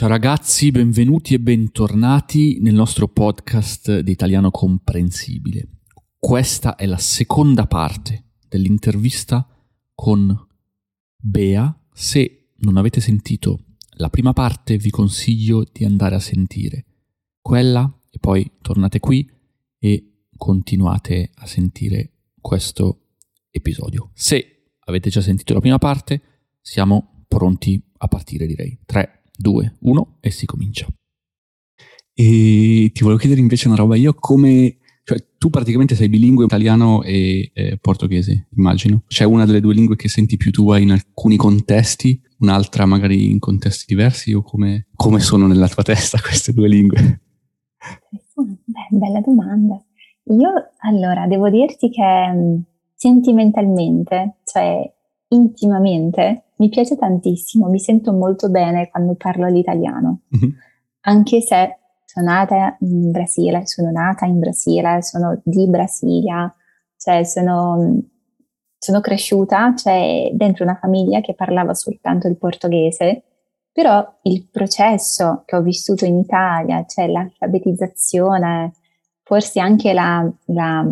Ciao ragazzi, benvenuti e bentornati nel nostro podcast di Italiano Comprensibile. Questa è la seconda parte dell'intervista con Bea. Se non avete sentito la prima parte vi consiglio di andare a sentire quella e poi tornate qui e continuate a sentire questo episodio. Se avete già sentito la prima parte, siamo pronti a partire direi. 3, 2, 1 e si comincia. E ti volevo chiedere invece una roba, io come... Cioè, tu praticamente sei bilingue italiano e eh, portoghese, immagino. C'è una delle due lingue che senti più tua in alcuni contesti, un'altra magari in contesti diversi, o come, come sono nella tua testa queste due lingue? Beh, bella domanda. Io, allora, devo dirti che sentimentalmente, cioè intimamente, mi piace tantissimo, mi sento molto bene quando parlo l'italiano, mm-hmm. anche se sono nata in Brasile, sono nata in Brasile, sono di Brasilia, cioè sono, sono cresciuta cioè, dentro una famiglia che parlava soltanto il portoghese, però il processo che ho vissuto in Italia, cioè l'alfabetizzazione, forse anche la, la,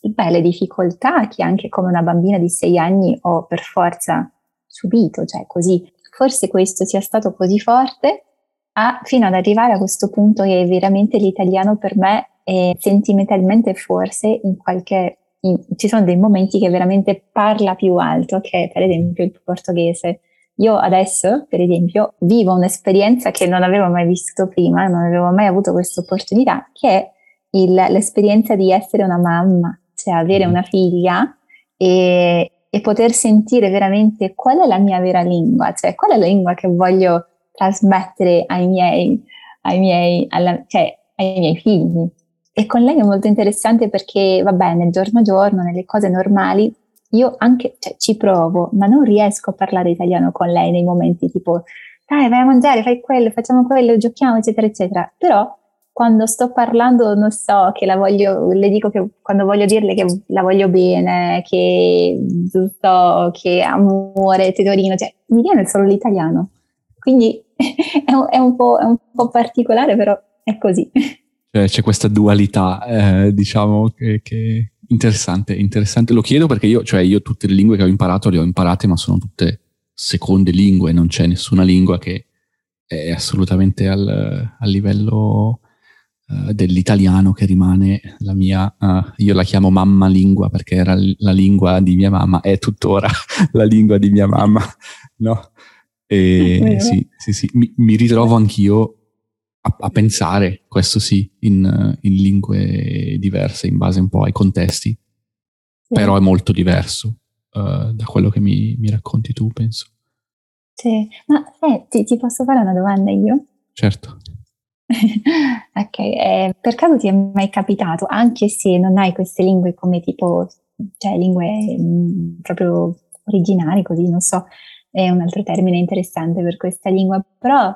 beh, le difficoltà che anche come una bambina di sei anni ho per forza subito, cioè così, forse questo sia stato così forte a, fino ad arrivare a questo punto che veramente l'italiano per me è sentimentalmente forse in qualche in, ci sono dei momenti che veramente parla più alto che per esempio il portoghese. Io adesso, per esempio, vivo un'esperienza che non avevo mai vissuto prima, non avevo mai avuto questa opportunità, che è il, l'esperienza di essere una mamma, cioè avere una figlia e, e poter sentire veramente qual è la mia vera lingua, cioè qual è la lingua che voglio trasmettere ai miei, ai miei, alla, cioè, ai miei figli. E con lei è molto interessante perché, va bene, giorno a giorno, nelle cose normali, io anche cioè, ci provo, ma non riesco a parlare italiano con lei nei momenti tipo, dai, vai a mangiare, fai quello, facciamo quello, giochiamo, eccetera, eccetera. Però quando sto parlando, non so, che la voglio, le dico che quando voglio dirle che la voglio bene, che giusto, che amore, tesorino, cioè mi viene solo l'italiano. Quindi è un, è un, po', è un po' particolare, però è così. Cioè, c'è questa dualità, eh, diciamo, che, che interessante, interessante. Lo chiedo perché io, cioè io tutte le lingue che ho imparato le ho imparate, ma sono tutte seconde lingue, non c'è nessuna lingua che è assolutamente al, al livello uh, dell'italiano che rimane la mia, uh, io la chiamo mamma lingua perché era la lingua di mia mamma, è tuttora la lingua di mia mamma, no? E sì, sì, sì, mi, mi ritrovo anch'io a, a, pensare, questo sì, in, in, lingue diverse, in base un po' ai contesti, però è molto diverso uh, da quello che mi, mi, racconti tu, penso. Sì, ma eh, ti, ti posso fare una domanda io? Certo. ok, eh, per caso ti è mai capitato, anche se non hai queste lingue come tipo, cioè lingue mh, mm, proprio originali, così non so, è un altro termine interessante per questa lingua, però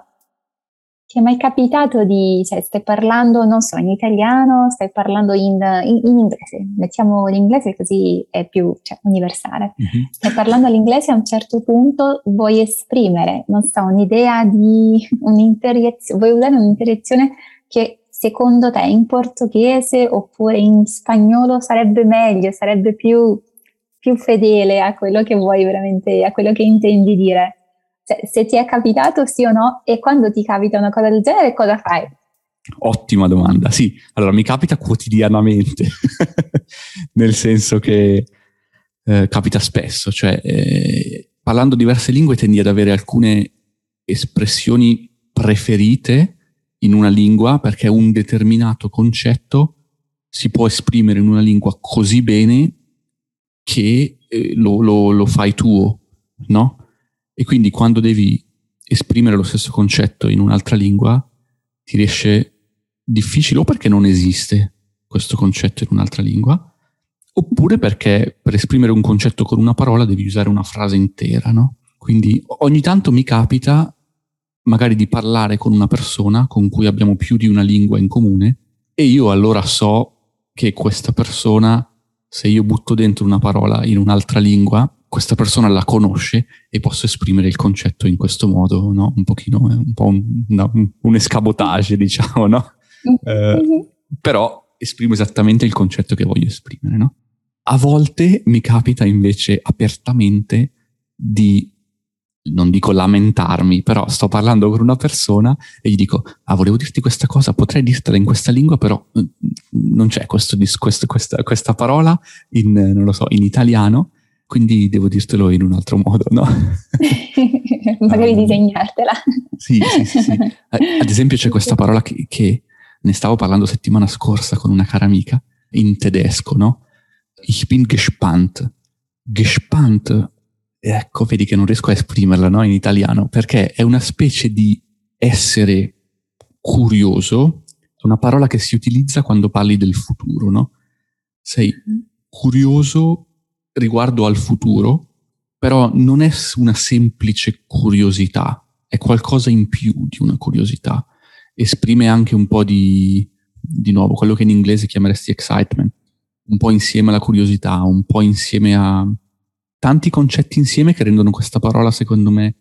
ti è mai capitato di, cioè stai parlando, non so, in italiano, stai parlando in, in, in inglese, mettiamo l'inglese così è più cioè, universale, mm-hmm. stai parlando l'inglese a un certo punto vuoi esprimere, non so, un'idea di un'interiezione, vuoi usare un'interiezione che secondo te in portoghese oppure in spagnolo sarebbe meglio, sarebbe più, più fedele a quello che vuoi veramente, a quello che intendi dire. Cioè, se ti è capitato sì o no e quando ti capita una cosa del genere cosa fai? Ottima domanda, sì. Allora, mi capita quotidianamente, nel senso che eh, capita spesso, cioè eh, parlando diverse lingue tendi ad avere alcune espressioni preferite in una lingua perché un determinato concetto si può esprimere in una lingua così bene che eh, lo, lo, lo fai tuo, no? E quindi quando devi esprimere lo stesso concetto in un'altra lingua, ti riesce difficile o perché non esiste questo concetto in un'altra lingua, oppure perché per esprimere un concetto con una parola devi usare una frase intera, no? Quindi ogni tanto mi capita magari di parlare con una persona con cui abbiamo più di una lingua in comune e io allora so che questa persona se io butto dentro una parola in un'altra lingua, questa persona la conosce e posso esprimere il concetto in questo modo, no? Un pochino, un po' un, no, un escabotage, diciamo, no? Eh, mm-hmm. però esprimo esattamente il concetto che voglio esprimere, no? A volte mi capita invece apertamente di non dico lamentarmi, però sto parlando con una persona e gli dico, ah, volevo dirti questa cosa, potrei dirtela in questa lingua, però eh, non c'è questo, questo, questa, questa, parola in, non lo so, in italiano, quindi devo dirtelo in un altro modo, no? Magari um, disegnartela. Sì, sì, sì, sì. Ad esempio c'è questa parola che, che ne stavo parlando settimana scorsa con una cara amica in tedesco, no? Ich bin gespannt. Gespannt ecco, vedi che non riesco a esprimerla no, in italiano, perché è una specie di essere curioso, è una parola che si utilizza quando parli del futuro, no? Sei mm. curioso riguardo al futuro, però non è una semplice curiosità, è qualcosa in più di una curiosità. Esprime anche un po' di, di nuovo, quello che in inglese chiameresti excitement, un po' insieme alla curiosità, un po' insieme a tanti concetti insieme che rendono questa parola, secondo me,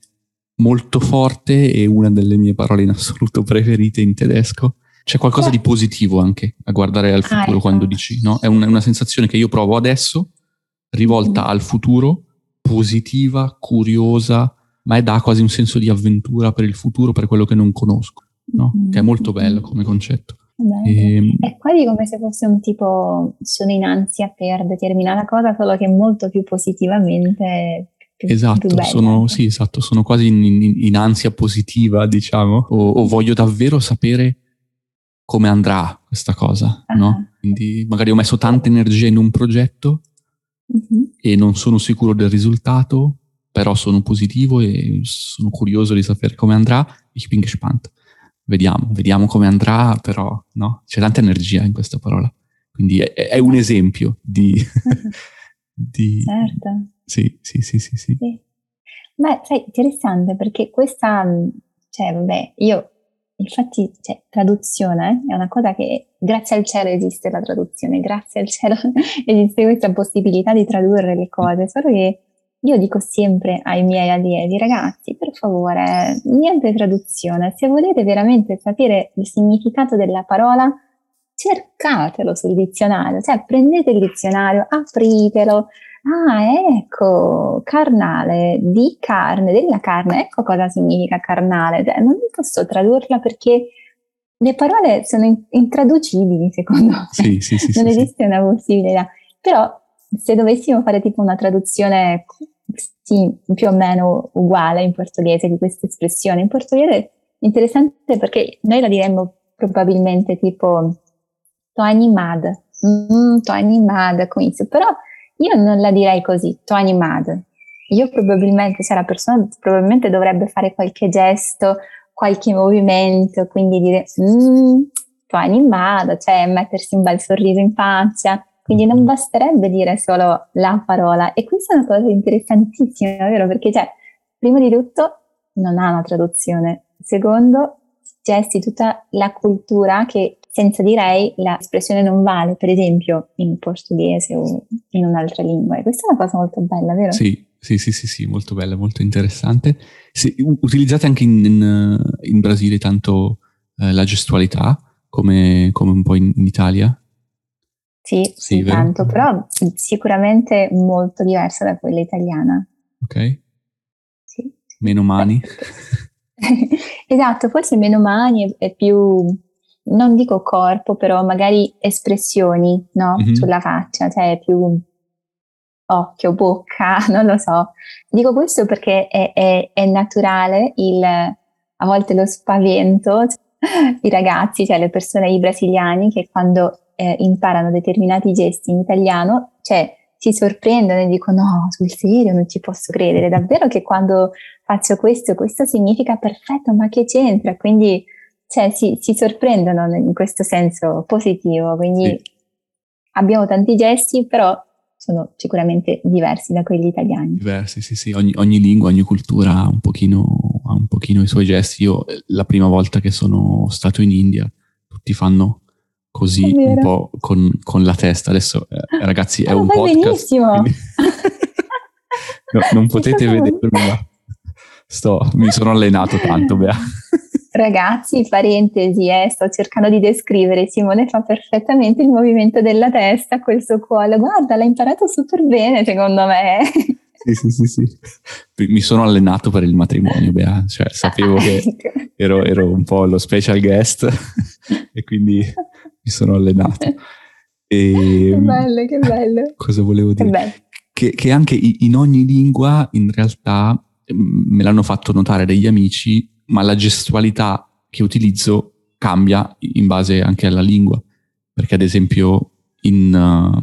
molto forte e una delle mie parole in assoluto preferite in tedesco. C'è qualcosa di positivo anche a guardare al futuro ah, ecco. quando dici, no? È una, una, sensazione che io provo adesso, rivolta mm. al futuro, positiva, curiosa, ma è dà quasi un senso di avventura per il futuro, per quello che non conosco, no? Mm. Che è molto bello come concetto. E... Ehm, è quasi come se fosse un tipo, sono in ansia per determinata cosa, solo che molto più positivamente. Più, esatto, più sono, sì, esatto, sono quasi in, in, in ansia positiva, diciamo, o, o, voglio davvero sapere come andrà questa cosa, uh-huh. no? Quindi magari ho messo tanta energia in un progetto uh-huh. e non sono sicuro del risultato, però sono positivo e sono curioso di sapere come andrà. Ich bin gespannt vediamo, vediamo come andrà, però no, c'è tanta energia in questa parola. Quindi è, è un esempio di, di... Certo. Sì, sì, sì, sì, sì. sì. Ma sai, interessante perché questa, cioè, vabbè, io infatti, cioè, traduzione è una cosa che grazie al cielo esiste la traduzione, grazie al cielo esiste questa possibilità di tradurre le cose, solo che io dico sempre ai miei allievi, ragazzi, per favore, niente traduzione, se volete veramente sapere il significato della parola, cercatelo sul dizionario, cioè prendete il dizionario, apritelo, ah ecco, carnale, di carne, della carne, ecco cosa significa carnale, cioè, non posso tradurla perché le parole sono intraducibili secondo me, sì, sì, sì, non esiste una possibilità, però se dovessimo fare tipo una traduzione sì, più o meno uguale in portoghese di questa espressione. In portoghese è interessante perché noi la diremmo probabilmente tipo to animada, mm, to animada con isso, però io non la direi così, to animada. Io probabilmente, se la persona probabilmente dovrebbe fare qualche gesto, qualche movimento, quindi dire mm, to animada, cioè mettersi un bel sorriso in faccia, quindi non basterebbe dire solo la parola. E questa è una cosa interessantissima, vero? Perché, cioè, prima di tutto, non ha una traduzione. Secondo, gesti tutta la cultura che senza direi l'espressione non vale, per esempio in portoghese o in un'altra lingua. E questa è una cosa molto bella, vero? Sì, sì, sì, sì, sì molto bella, molto interessante. Sì, utilizzate anche in, in, in Brasile tanto eh, la gestualità, come, come, un po' in, in Italia? Sì, sì tanto, però sicuramente molto diversa da quella italiana. Ok. Sì. Meno mani. esatto, forse meno mani e più, non dico corpo, però magari espressioni, no? Mm-hmm. Sulla faccia, cioè più occhio, bocca, non lo so. Dico questo perché è, è, è naturale il, a volte lo spavento, i ragazzi, cioè le persone, i brasiliani, che quando eh, imparano determinati gesti in italiano, cioè si sorprendono e dicono no, sul serio non ci posso credere, davvero che quando faccio questo, questo significa perfetto, ma che c'entra? Quindi cioè, si, si sorprendono in questo senso positivo, quindi sì. abbiamo tanti gesti, però sono sicuramente diversi da quelli italiani. Diversi, sì, sì, ogni, ogni lingua, ogni cultura ha un, pochino, ha un pochino i suoi gesti. Io la prima volta che sono stato in India, tutti fanno così un po' con, con, la testa. Adesso, eh, ragazzi, è oh, un podcast. Benissimo. Quindi... no, non potete vedermi, ma sto, mi sono allenato tanto, Bea. Ragazzi, parentesi, eh, sto cercando di descrivere, Simone fa perfettamente il movimento della testa, quel suo collo, guarda, l'ha imparato super bene secondo me. Sì, sì, sì, sì. Mi sono allenato per il matrimonio, Bea, cioè sapevo che ecco. ero, ero un po' lo special guest e quindi mi sono allenato. E, che bello, che bello. Cosa volevo dire? Che, che, anche in ogni lingua in realtà me l'hanno fatto notare degli amici ma la gestualità che utilizzo cambia in base anche alla lingua, perché ad esempio in uh,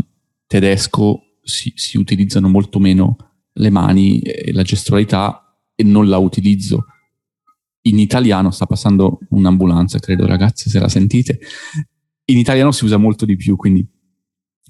tedesco si, si, utilizzano molto meno le mani e la gestualità e non la utilizzo. In italiano sta passando un'ambulanza, credo ragazzi, se la sentite. In italiano si usa molto di più, quindi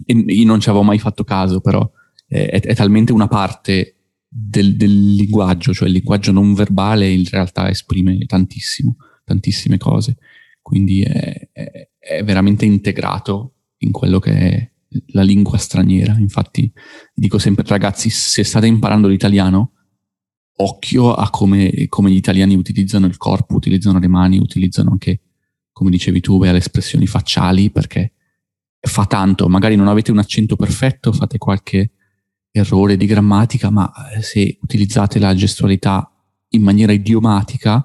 io non ci avevo mai fatto caso, però è, è talmente una parte del, del, linguaggio, cioè il linguaggio non verbale in realtà esprime tantissimo, tantissime cose, quindi è, è, è veramente integrato in quello che è la lingua straniera. Infatti dico sempre ragazzi, se state imparando l'italiano, occhio a come, come, gli italiani utilizzano il corpo, utilizzano le mani, utilizzano anche, come dicevi tu, le espressioni facciali, perché fa tanto. Magari non avete un accento perfetto, fate qualche errore di grammatica, ma eh, se utilizzate la gestualità in maniera idiomatica,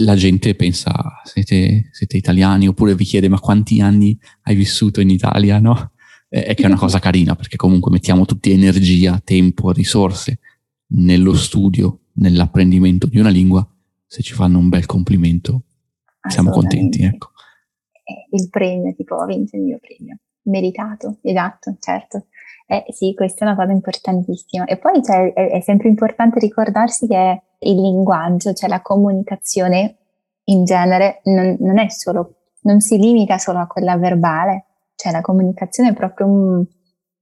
la gente pensa siete, siete italiani oppure vi chiede ma quanti anni hai vissuto in Italia, no? È che è una cosa carina perché comunque mettiamo tutti energia, tempo, risorse nello studio, nell'apprendimento di una lingua, se ci fanno un bel complimento siamo contenti, ecco. Il premio, tipo ho vinto il mio premio, meritato, esatto, certo. Eh sì, questa è una cosa importantissima. E poi cioè, è, è, sempre importante ricordarsi che il linguaggio, cioè la comunicazione in genere, non, non, è solo, non si limita solo a quella verbale, cioè la comunicazione è proprio un,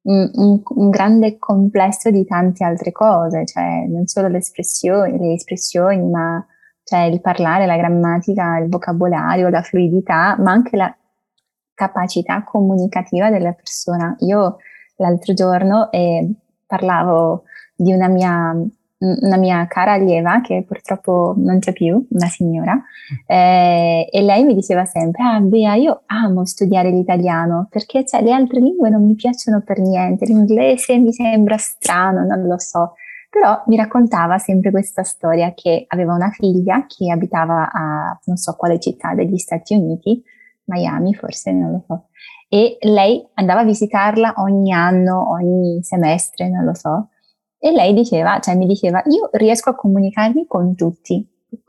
un, un, un grande complesso di tante altre cose, cioè non solo le espressioni, le espressioni, ma cioè il parlare, la grammatica, il vocabolario, la fluidità, ma anche la capacità comunicativa della persona. Io l'altro giorno e parlavo di una mia, una mia cara allieva che purtroppo non c'è più, una signora, eh, e lei mi diceva sempre, ah Bea, io amo studiare l'italiano perché cioè, le altre lingue non mi piacciono per niente, l'inglese mi sembra strano, non lo so. Però mi raccontava sempre questa storia che aveva una figlia che abitava a non so quale città degli Stati Uniti, Miami forse, non lo so, e lei andava a visitarla ogni anno, ogni semestre, non lo so. E lei diceva, cioè mi diceva, io riesco a comunicarmi con tutti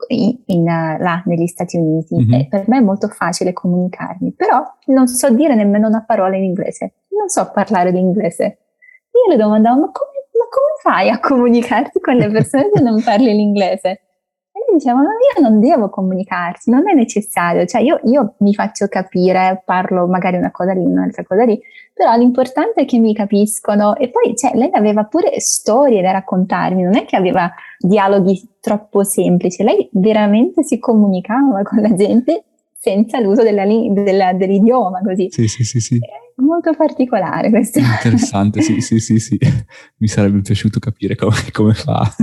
in, in, là negli Stati Uniti. Mm-hmm. per me è molto facile comunicarmi, però non so dire nemmeno una parola in inglese, non so parlare l'inglese. Io le domandavo, ma come, come fai a comunicarti con le persone se non parli l'inglese? dicevano io non devo comunicarsi, non è necessario, cioè io, io, mi faccio capire, parlo magari una cosa lì, un'altra cosa lì, però l'importante è che mi capiscono e poi cioè, lei aveva pure storie da raccontarmi, non è che aveva dialoghi troppo semplici, lei veramente si comunicava con la gente senza l'uso della, della, dell'idioma così. Sì, sì, sì, sì. È molto particolare questo. Interessante, sì, sì, sì, sì. Mi sarebbe piaciuto capire come, come fa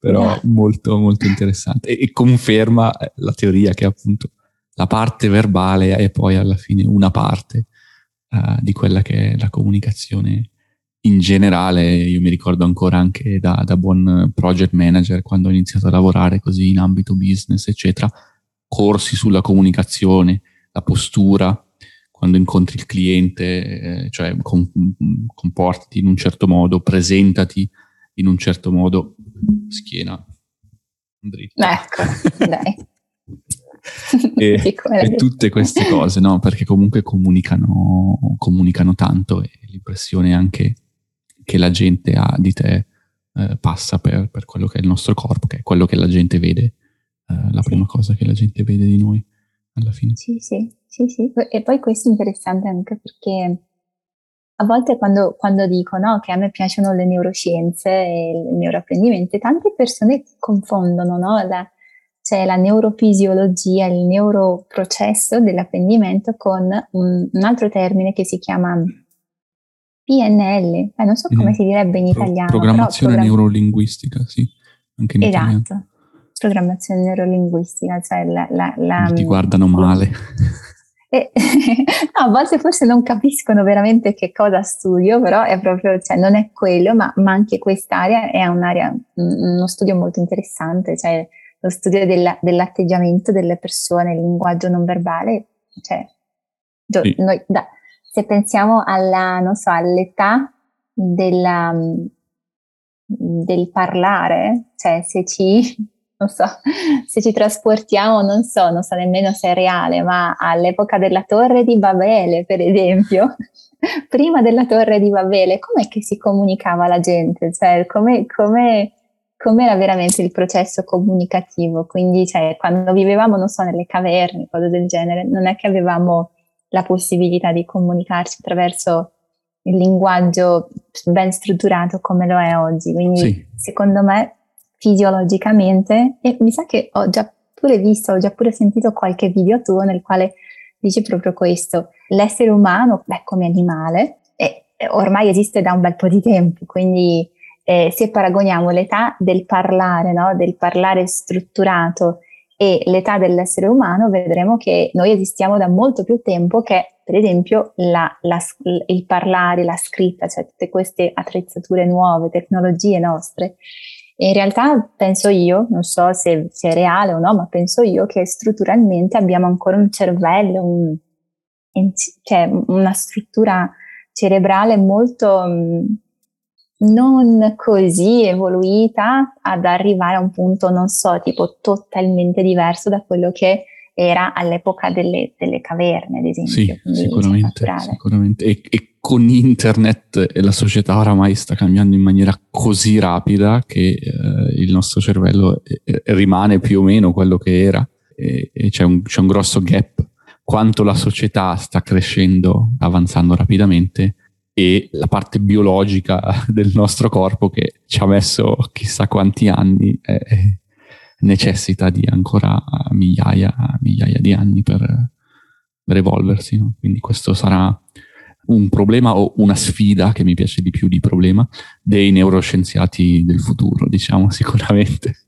però yeah. molto molto interessante e, e, conferma eh, la teoria che appunto la parte verbale è poi alla fine una parte uh, di quella che è la comunicazione in generale. Io mi ricordo ancora anche da, da buon project manager quando ho iniziato a lavorare così in ambito business, eccetera, corsi sulla comunicazione, la postura, quando incontri il cliente, eh, cioè com- comportati in un certo modo, presentati in un certo modo, schiena dritta. Ecco, dai. e, e tutte queste cose, no? Perché comunque comunicano, comunicano tanto e l'impressione anche che la gente ha di te eh, passa per, per, quello che è il nostro corpo, che è quello che la gente vede, eh, la prima cosa che la gente vede di noi alla fine. Sì, sì, sì, sì. E poi questo è interessante anche perché a volte quando, quando dico no, che a me piacciono le neuroscienze e il neuroapprendimento, tante persone confondono, no? La, cioè la neurofisiologia, il neuroprocesso dell'apprendimento con un, un altro termine che si chiama PNL, eh, non so come mm. si direbbe in Pro- italiano. Programmazione program- neurolinguistica, sì, anche in esatto. italiano. Programmazione neurolinguistica, cioè la... la, la ti guardano male. E, no, a volte forse non capiscono veramente che cosa studio, però è proprio, cioè non è quello, ma, ma anche quest'area è un'area, uno studio molto interessante, cioè lo studio della, dell'atteggiamento delle persone, il linguaggio non verbale, cioè, sì. noi, da, se pensiamo alla, non so, all'età della, del parlare, cioè se ci non so, se ci trasportiamo, non so, non so nemmeno se è reale, ma all'epoca della torre di Babele, per esempio, prima della torre di Babele, com'è che si comunicava la gente? Cioè, come, come, com'era veramente il processo comunicativo? Quindi, cioè, quando vivevamo, non so, nelle caverne, cose del genere, non è che avevamo la possibilità di comunicarci attraverso il linguaggio ben strutturato come lo è oggi. Quindi, sì. secondo me, fisiologicamente e mi sa che ho già pure visto, ho già pure sentito qualche video tuo nel quale dici proprio questo. L'essere umano, beh, come animale, eh, ormai esiste da un bel po' di tempo, quindi eh, se paragoniamo l'età del parlare, no? del parlare strutturato e l'età dell'essere umano, vedremo che noi esistiamo da molto più tempo che, per esempio, la, la, il parlare, la scritta, cioè tutte queste attrezzature nuove, tecnologie nostre in realtà penso io, non so se, è reale o no, ma penso io che strutturalmente abbiamo ancora un cervello, un, cioè una struttura cerebrale molto mm, non così evoluita ad arrivare a un punto, non so, tipo totalmente diverso da quello che era all'epoca delle, delle caverne, ad esempio. Sì, sicuramente, sicuramente. E, e, con internet e la società oramai sta cambiando in maniera così rapida che eh, il nostro cervello eh, rimane più o meno quello che era e, e c'è, un, c'è un grosso gap quanto la società sta crescendo, avanzando rapidamente e la parte biologica del nostro corpo che ci ha messo chissà quanti anni è, necessita di ancora migliaia, migliaia di anni per, per evolversi. No? Quindi questo sarà un problema o una sfida, che mi piace di più di problema, dei neuroscienziati del futuro, diciamo sicuramente.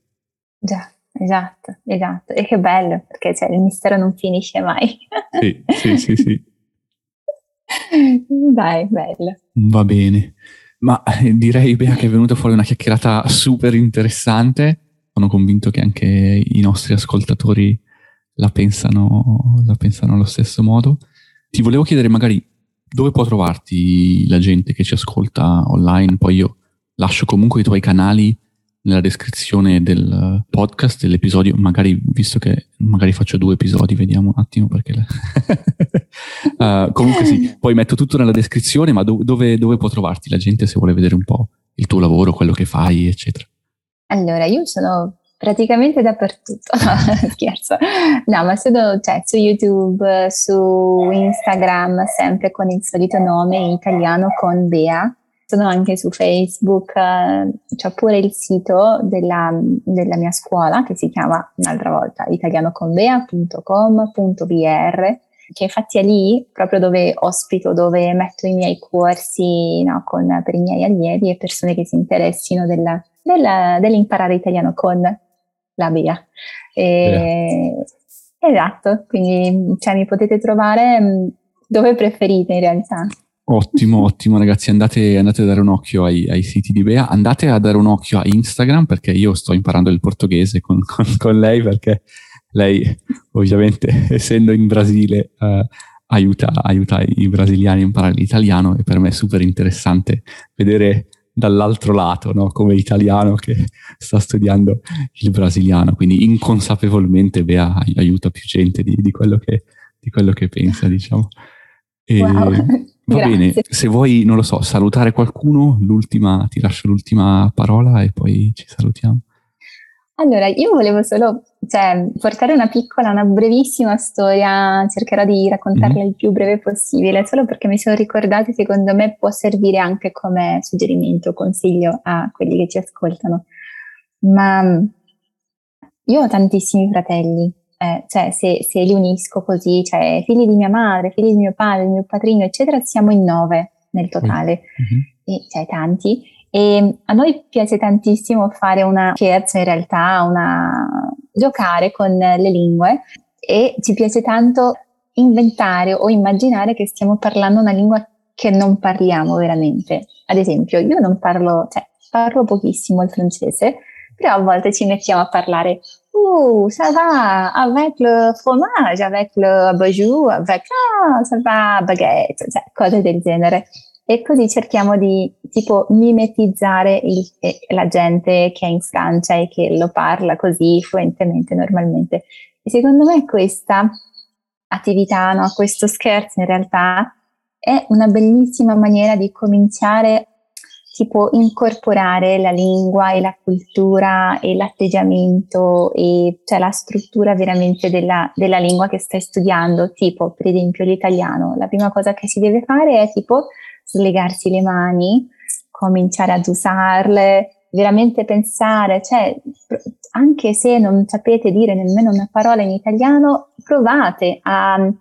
Già, esatto, esatto. E che bello, perché cioè, il mistero non finisce mai. sì, sì, sì, sì. Dai, bello. Va bene. Ma eh, direi, Bea, che è venuta fuori una chiacchierata super interessante sono convinto che anche i nostri ascoltatori la pensano, la pensano allo stesso modo. Ti volevo chiedere magari dove può trovarti la gente che ci ascolta online, poi io lascio comunque i tuoi canali nella descrizione del podcast, dell'episodio, magari visto che magari faccio due episodi, vediamo un attimo perché... Le... uh, comunque sì, poi metto tutto nella descrizione, ma do- dove, dove può trovarti la gente se vuole vedere un po' il tuo lavoro, quello che fai, eccetera? Allora, io sono praticamente dappertutto, scherzo. No, ma sono cioè, su YouTube, su Instagram, sempre con il solito nome in italiano con Bea. Sono anche su Facebook, eh, c'ho pure il sito della, della, mia scuola che si chiama un'altra volta italianoconbea.com.br che infatti è lì proprio dove ospito, dove metto i miei corsi no, con, per i miei allievi e persone che si interessino della, della, dell'imparare italiano con la BIA. E, esatto, quindi cioè, mi potete trovare mm, dove preferite in realtà. Ottimo, ottimo ragazzi, andate, andate, a dare un occhio ai, ai, siti di Bea, andate a dare un occhio a Instagram perché io sto imparando il portoghese con, con, con lei perché lei ovviamente essendo in Brasile uh, aiuta, aiuta, i brasiliani a imparare l'italiano e per me è super interessante vedere dall'altro lato, no? come italiano che sta studiando il brasiliano, quindi inconsapevolmente Bea aiuta più gente di, di, quello, che, di quello, che, pensa, diciamo. E wow. Va Grazie. bene, se vuoi, non lo so, salutare qualcuno, l'ultima, ti lascio l'ultima parola e poi ci salutiamo. Allora, io volevo solo cioè, portare una piccola, una brevissima storia, cercherò di raccontarla mm-hmm. il più breve possibile, solo perché mi sono ricordata secondo me può servire anche come suggerimento, consiglio a quelli che ci ascoltano. Ma io ho tantissimi fratelli, eh, cioè se, se, li unisco così, cioè figli di mia madre, figli di mio padre, mio padrino, eccetera, siamo in nove nel totale, mm-hmm. e, cioè tanti. E a noi piace tantissimo fare una scherzo in realtà, una... giocare con le lingue e ci piace tanto inventare o immaginare che stiamo parlando una lingua che non parliamo veramente. Ad esempio, io non parlo, cioè parlo pochissimo il francese, però a volte ci mettiamo a parlare Uh, ça va avec le fromage, avec le bajou, avec ah, ça va baguette, cioè cose del genere. E così cerchiamo di tipo mimetizzare il, la gente che è in Francia e che lo parla così fluentemente, normalmente. E secondo me questa attività, no, questo scherzo in realtà è una bellissima maniera di cominciare tipo incorporare la lingua e la cultura e l'atteggiamento e cioè la struttura veramente della, della, lingua che stai studiando, tipo per esempio l'italiano. La prima cosa che si deve fare è tipo slegarsi le mani, cominciare ad usarle, veramente pensare, cioè anche se non sapete dire nemmeno una parola in italiano, provate a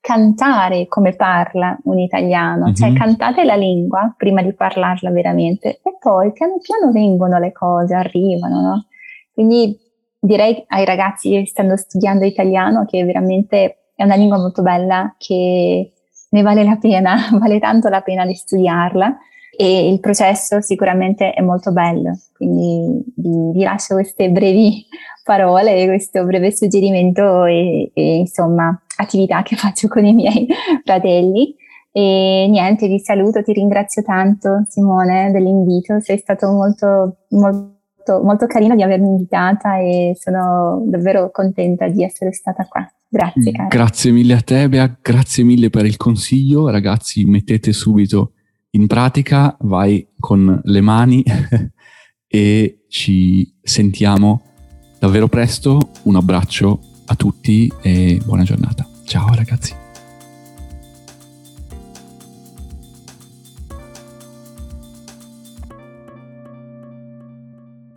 cantare come parla un italiano, mm-hmm. cioè mhm. cantate la lingua prima di parlarla veramente e poi piano piano vengono le cose, arrivano, no? Quindi direi ai ragazzi che stanno studiando italiano che veramente è una lingua molto bella, che ne vale la pena, vale tanto la pena di studiarla e il processo sicuramente è molto bello. Quindi vi, vi lascio queste brevi parole, questo breve suggerimento e, e insomma attività che faccio con i miei fratelli. E niente, vi saluto, ti ringrazio tanto Simone dell'invito, sei stato molto, molto, molto carino di avermi invitata e sono davvero contenta di essere stata qua. Grazie. Cara. Grazie mille a te Bea, grazie mille per il consiglio, ragazzi mettete subito in pratica, vai con le mani e ci sentiamo davvero presto, un abbraccio a tutti e buona giornata. Ciao ragazzi.